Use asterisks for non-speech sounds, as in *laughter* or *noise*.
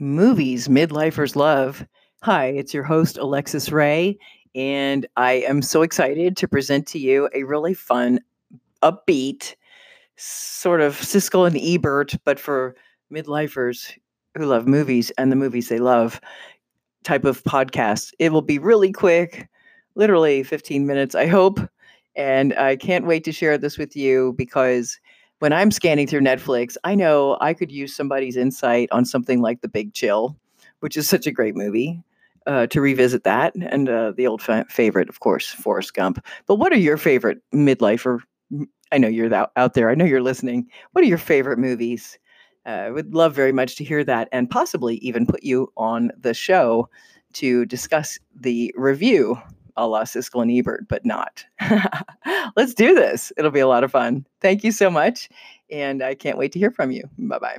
Movies Midlifers Love. Hi, it's your host, Alexis Ray, and I am so excited to present to you a really fun, upbeat, sort of Siskel and Ebert, but for midlifers who love movies and the movies they love type of podcast. It will be really quick, literally 15 minutes, I hope. And I can't wait to share this with you because when I'm scanning through Netflix, I know I could use somebody's insight on something like The Big Chill, which is such a great movie. Uh, to revisit that and uh, the old fa- favorite, of course, Forrest Gump. But what are your favorite midlife or I know you're out, there. I know you're listening. What are your favorite movies? Uh, I would love very much to hear that and possibly even put you on the show to discuss the review a la Siskel and Ebert, but not. *laughs* Let's do this. It'll be a lot of fun. Thank you so much. And I can't wait to hear from you. Bye bye.